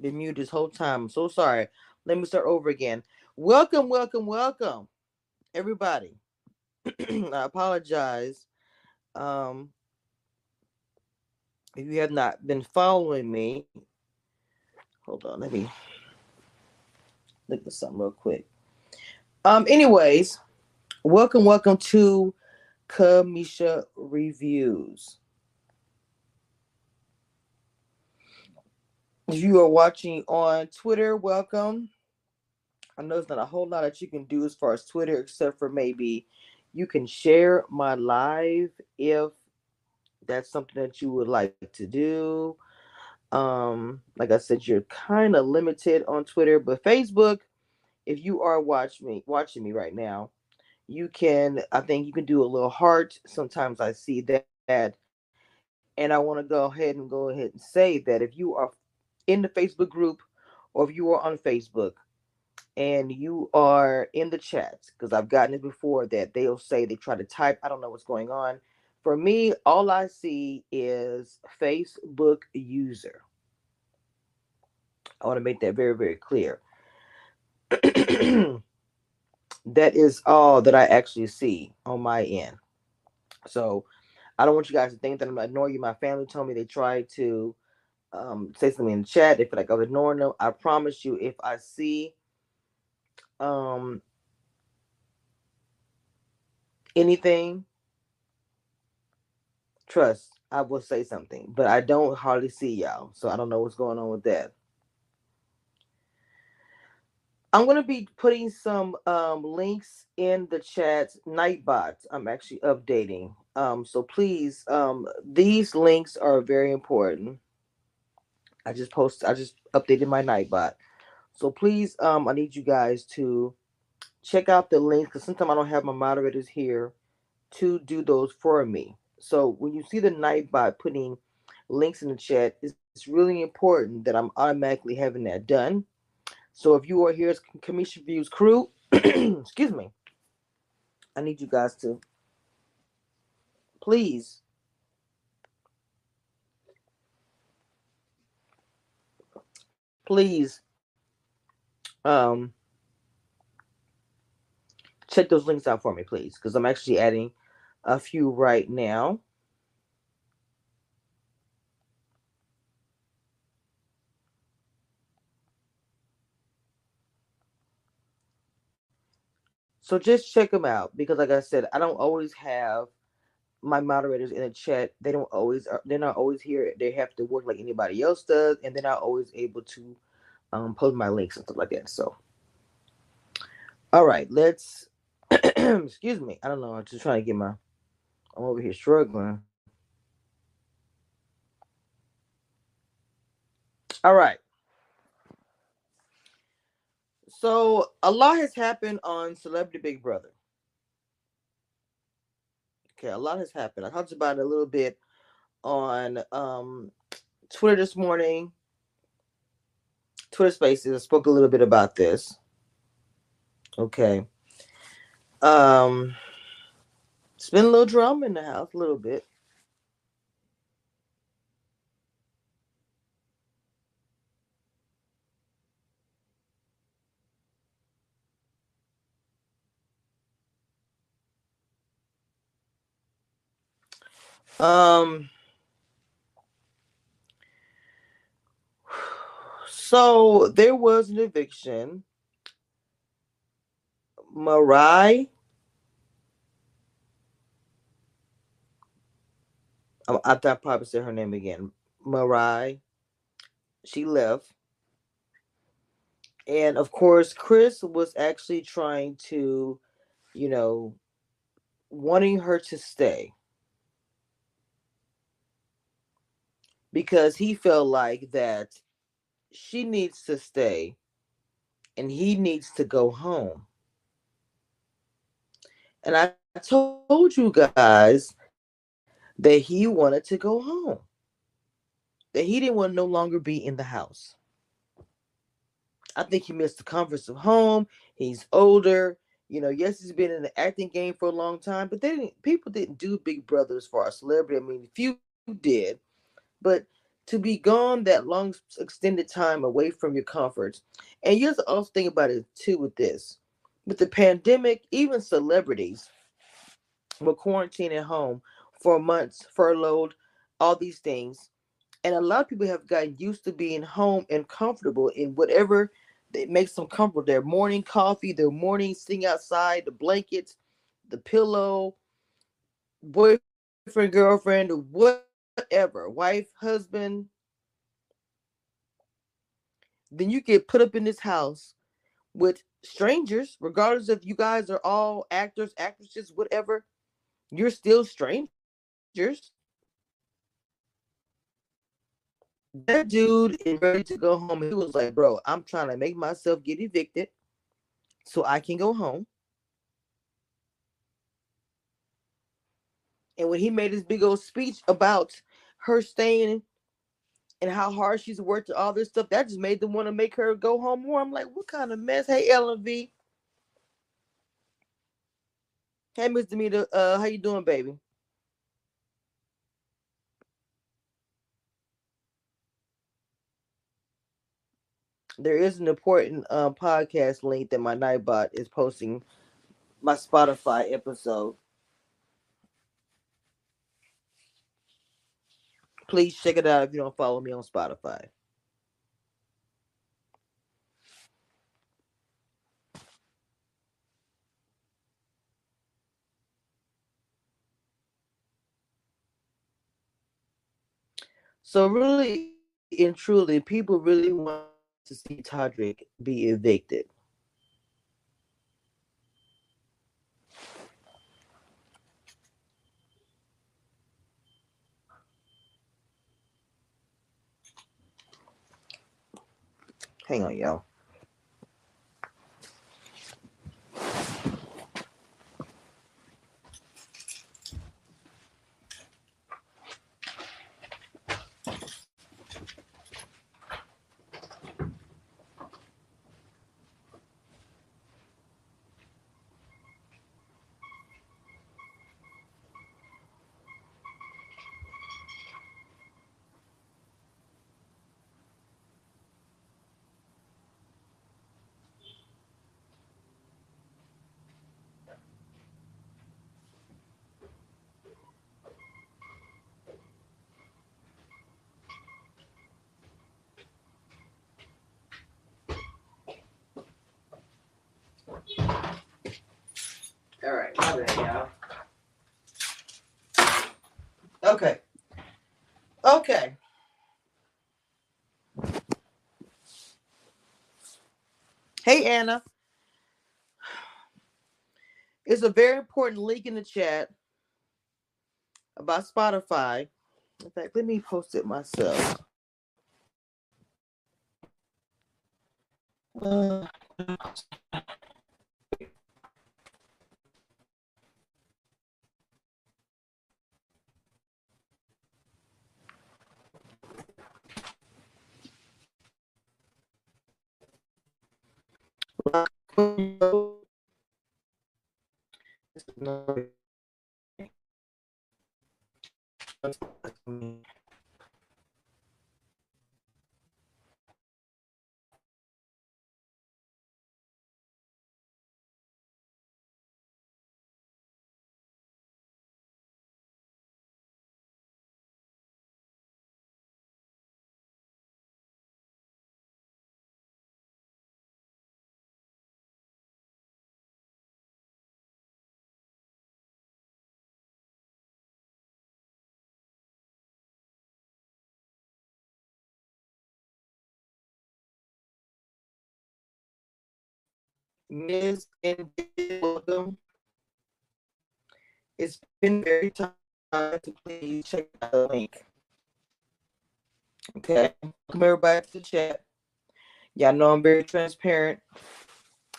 Been muted this whole time. I'm so sorry. Let me start over again. Welcome, welcome, welcome, everybody. I apologize. Um, if you have not been following me, hold on, let me look at something real quick. Um, anyways, welcome, welcome to Cameshia Reviews. If you are watching on Twitter, welcome. I know there's not a whole lot that you can do as far as Twitter, except for maybe you can share my live if that's something that you would like to do. Um, like I said, you're kind of limited on Twitter, but Facebook, if you are watching me watching me right now, you can I think you can do a little heart. Sometimes I see that, and I want to go ahead and go ahead and say that if you are in the Facebook group or if you are on Facebook and you are in the chats, because I've gotten it before that they'll say they try to type, I don't know what's going on. For me, all I see is Facebook user. I want to make that very, very clear. that is all that I actually see on my end. So I don't want you guys to think that I'm ignoring you. My family told me they tried to um, say something in the chat. They feel like I'm ignoring them. I promise you, if I see um, anything, trust, I will say something. But I don't hardly see y'all. So I don't know what's going on with that. I'm to be putting some um, links in the chat. Nightbot, I'm actually updating. Um, so please, um, these links are very important. I just post. I just updated my Nightbot. So please, um, I need you guys to check out the links because sometimes I don't have my moderators here to do those for me. So when you see the Nightbot putting links in the chat, it's, it's really important that I'm automatically having that done. So if you are here as Cameshia Views crew, excuse me, I need you guys to please please um check those links out for me please because i'm actually adding a few right now. So just check them out because like i said i don't always have my moderators in the chat they don't always they're not always here they have to work like anybody else does and they're not always able to um, post my links and stuff like that. So, all right, let's. excuse me. I don't know. I'm just trying to get my. I'm over here struggling. All right. So a lot has happened on Celebrity Big Brother. Okay, a lot has happened. I talked about it a little bit on um, Twitter this morning. Twitter Spaces. I spoke a little bit about this. Okay. Um, it's been a little drama in the house, a little bit. Um, So there was an eviction. Mirai. I, I thought probably said her name again. Mirai. She left. And of course, Chris was actually trying to, you know, wanting her to stay. Because he felt like that she needs to stay and he needs to go home. And I told you guys that he wanted to go home, that he didn't want to no longer be in the house. I think he missed the comforts of home. He's older. You know, yes, he's been in the acting game for a long time, but they didn't people didn't do Big Brother as far as celebrity. I mean, few did, but to be gone that long extended time away from your comforts. And you have to also think about it too with this. With the pandemic, even celebrities were quarantined at home for months, furloughed, all these things. And a lot of people have gotten used to being home and comfortable in whatever that makes them comfortable. Their morning coffee, their morning sitting outside, the blankets, the pillow, boyfriend, girlfriend, whatever, wife, husband. Then you get put up in this house with strangers, regardless if you guys are all actors, actresses, whatever. You're still strangers. That dude is ready to go home. He was like, Bro, I'm trying to make myself get evicted so I can go home. And when he made his big old speech about her staying and how hard she's worked all this stuff, that just made them want to make her go home more. I'm like, what kind of mess? Hey, Ellen V. Hey, Miss Demeter, uh, how you doing, baby? There is an important um, podcast link that my Nightbot is posting my Spotify episode. Please check it out if you don't follow me on Spotify. So really and truly, people really want to see Todrick be evicted. Hang on, y'all. All right. Okay. Okay. Hey, Anna. It's a very important link in the chat about Spotify. In fact, let me post it myself. Uh, Thank you. Ms. and welcome. It's been very time to please check out the link. Okay, welcome everybody to the chat. Y'all know I'm very transparent.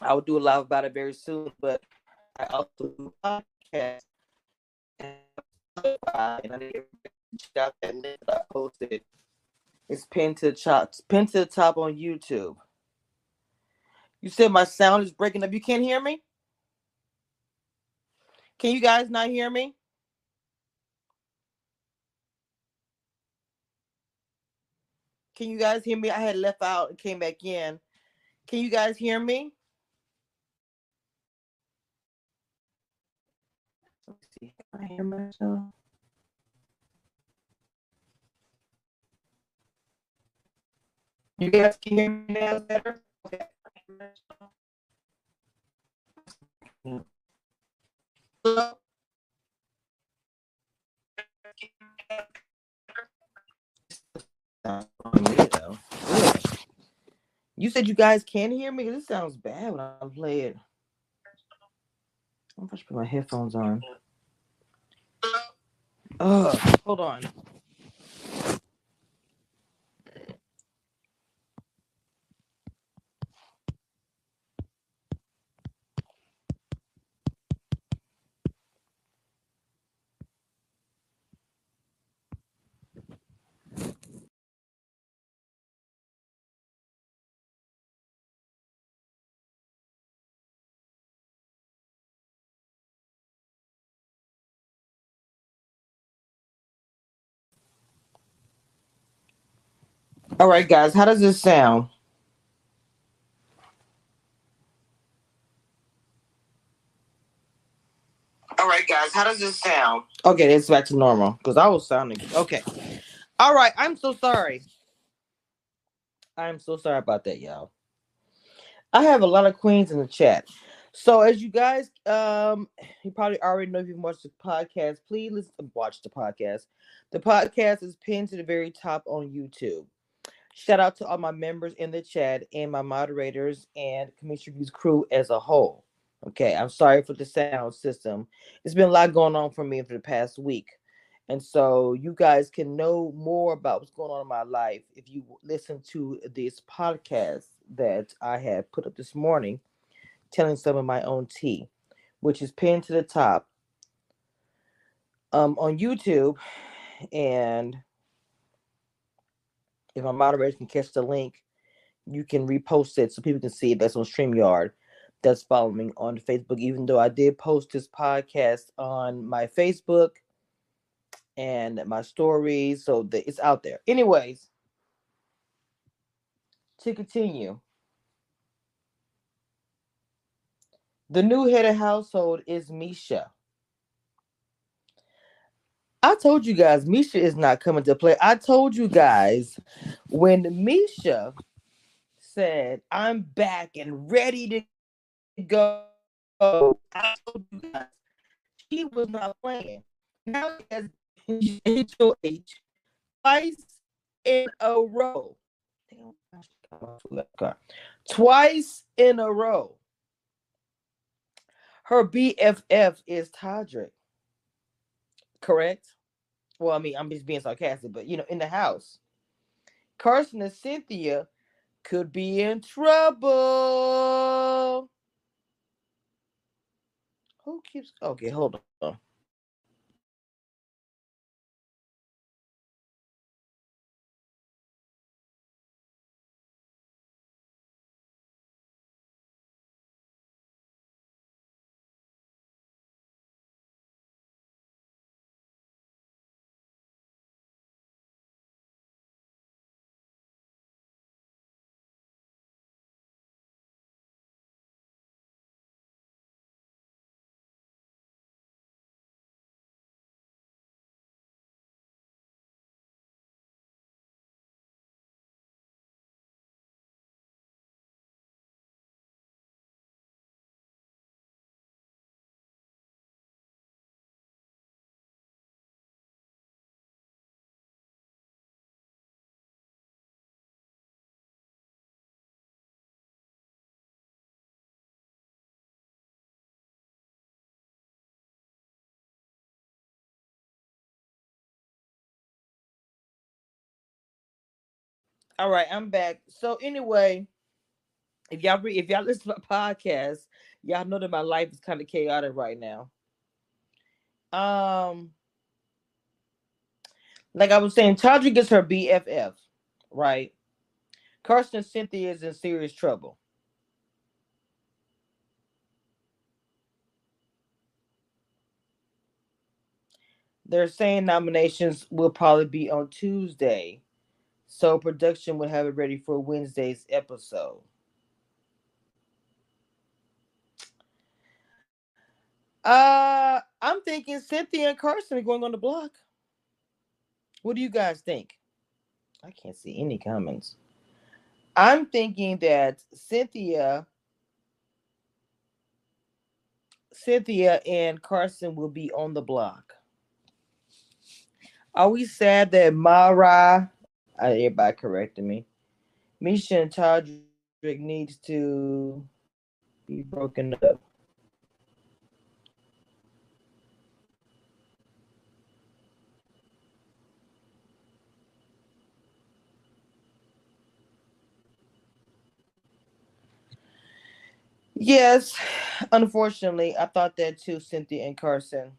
I will do a live about it very soon, but I also do podcast. And I need to check out that link that I posted. It's pinned to the top, pinned to the top on YouTube. You said my sound is breaking up. You can't hear me? Can you guys not hear me? Can you guys hear me? I had left out and came back in. Can you guys hear me? Let's see. Can I hear myself? You guys can hear me now better? Okay. You said you guys can hear me? This sounds bad when I play it. I'm to put my headphones on. Oh, hold on. All right, guys, how does this sound? All right, guys, how does this sound? Okay, it's back to normal because I was sounding okay. All right, I'm so sorry. I'm so sorry about that, y'all. I have a lot of queens in the chat. So as you guys, um, you probably already know if you've watched the podcast, please listen watch the podcast. The podcast is pinned to the very top on YouTube. Shout out to all my members in the chat and my moderators and Cameshia Reviews crew as a whole. Okay, I'm sorry for the sound system. It's been a lot going on for me for the past week. And so you guys can know more about what's going on in my life if you listen to this podcast that I have put up this morning, telling some of my own tea, which is pinned to the top um, on YouTube. And if my moderators can catch the link, you can repost it so people can see it. That's on StreamYard. That's following on Facebook. Even though I did post this podcast on my Facebook and my stories, so it's out there. Anyways, to continue, the new head of household is Miesha. I told you guys Miesha is not coming to play. I told you guys when Miesha said, I'm back and ready to go. I told you guys she was not playing. Now he has HOH twice in a row. Twice in a row. Her BFF is Todrick. Correct? well, I mean, I'm just being sarcastic, but you know, in the house, Carson and Cynthia could be in trouble. Who keeps okay? Hold on. All right, I'm back. So anyway, if y'all re- if y'all listen to my podcast, y'all know that my life is kind of chaotic right now. Um, like I was saying, Todrick gets her BFF, right? Carson Cynthia is in serious trouble. They're saying nominations will probably be on Tuesday So production will have it ready for Wednesday's episode. Uh, I'm thinking Cynthia and Carson are going on the block. What do you guys think? I can't see any comments. I'm thinking that Cynthia, Cynthia and Carson will be on the block. Are we sad that Mara, uh, everybody corrected me, Miesha and Todrick needs to be broken up? Yes, unfortunately, I thought that too, Cynthia and Carson.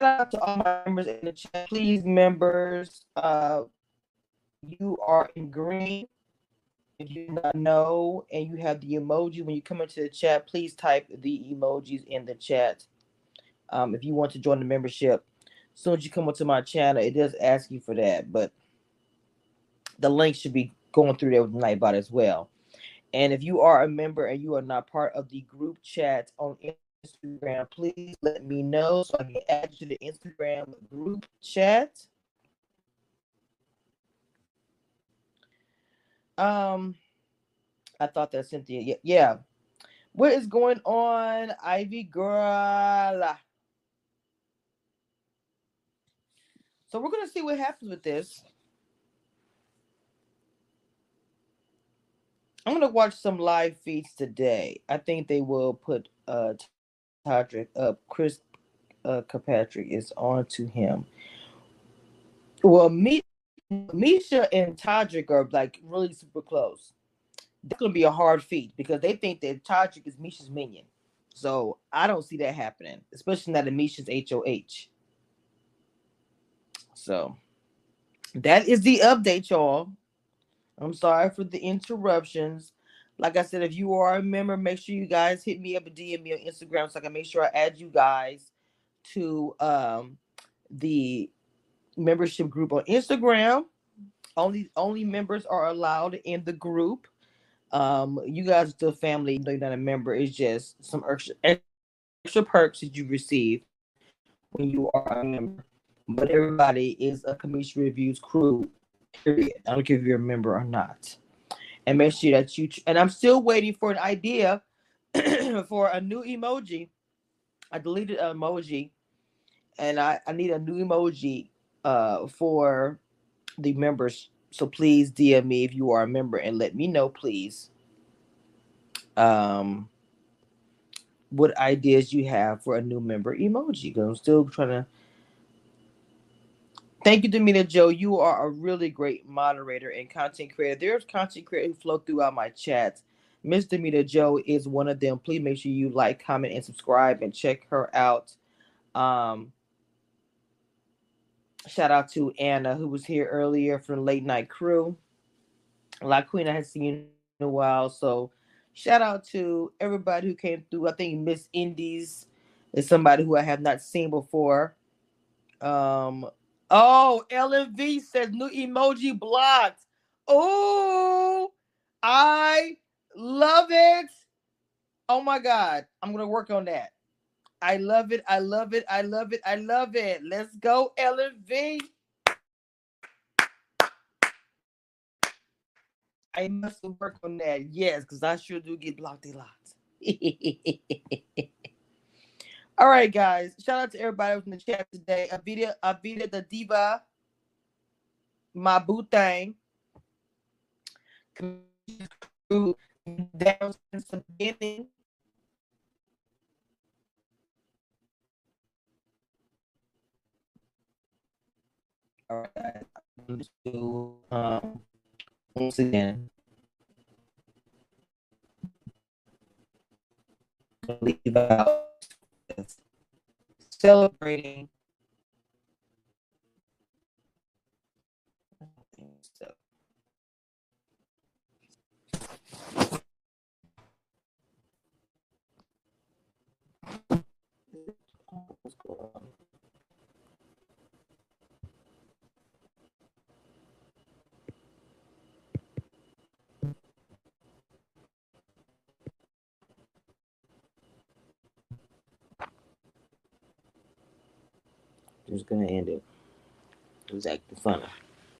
Out to all my members in the chat. Please, members, uh, you are in green. If you do not know and you have the emoji when you come into the chat, please type the emojis in the chat. Um, if you want to join the membership, as soon as you come onto my channel, it does ask you for that, but the link should be going through there with Nightbot as well. And if you are a member and you are not part of the group chat on Instagram, please let me know so I can add you to the Instagram group chat. Um, I thought that Cynthia, yeah, yeah. What is going on, Ivy girl? So we're gonna see what happens with this. I'm gonna watch some live feeds today. I think they will put uh Todrick up. Chris uh Kirkpatrick is on to him. Well, me, Miesha and Todrick are like really super close. That's gonna be a hard feat because they think that Todrick is Miesha's minion. So I don't see that happening, especially not in Miesha's HOH. So that is the update, y'all. I'm sorry for the interruptions. Like I said, if you are a member, make sure you guys hit me up and DM me on Instagram so I can make sure I add you guys to um, the membership group on Instagram. Only only members are allowed in the group. Um, you guys still family, though you're not a member. It's just some extra extra perks that you receive when you are a member. But everybody is a Cameshia Reviews crew Period. I don't care if you're a member or not. And make sure that you and I'm still waiting for an idea for a new emoji. I deleted an emoji and I, I need a new emoji uh for the members. So please DM me if you are a member and let me know, please. Um what ideas you have for a new member emoji because I'm still trying to Thank you, Demita Joe. You are a really great moderator and content creator. There's content creators who flow throughout my chats. Miss Demita Joe is one of them. Please make sure you like, comment, and subscribe and check her out. Um, shout out to Anna, who was here earlier from late night crew. La Queen, I had seen you in a while. So shout out to everybody who came through. I think Miss Indies is somebody who I have not seen before. Um, Oh, LMV says new emoji blocked. Oh, I love it. Oh my God. I'm going to work on that. I love it. I love it. I love it. I love it. Let's go, LMV. I must work on that. Yes, because I sure do get blocked a lot. All right, guys. Shout out to everybody in the chat today. Avita, Avita the Diva, my boo thing. Down since the beginning. All right. So, um, once again, leave out celebrating just gonna end it. It was acting funny.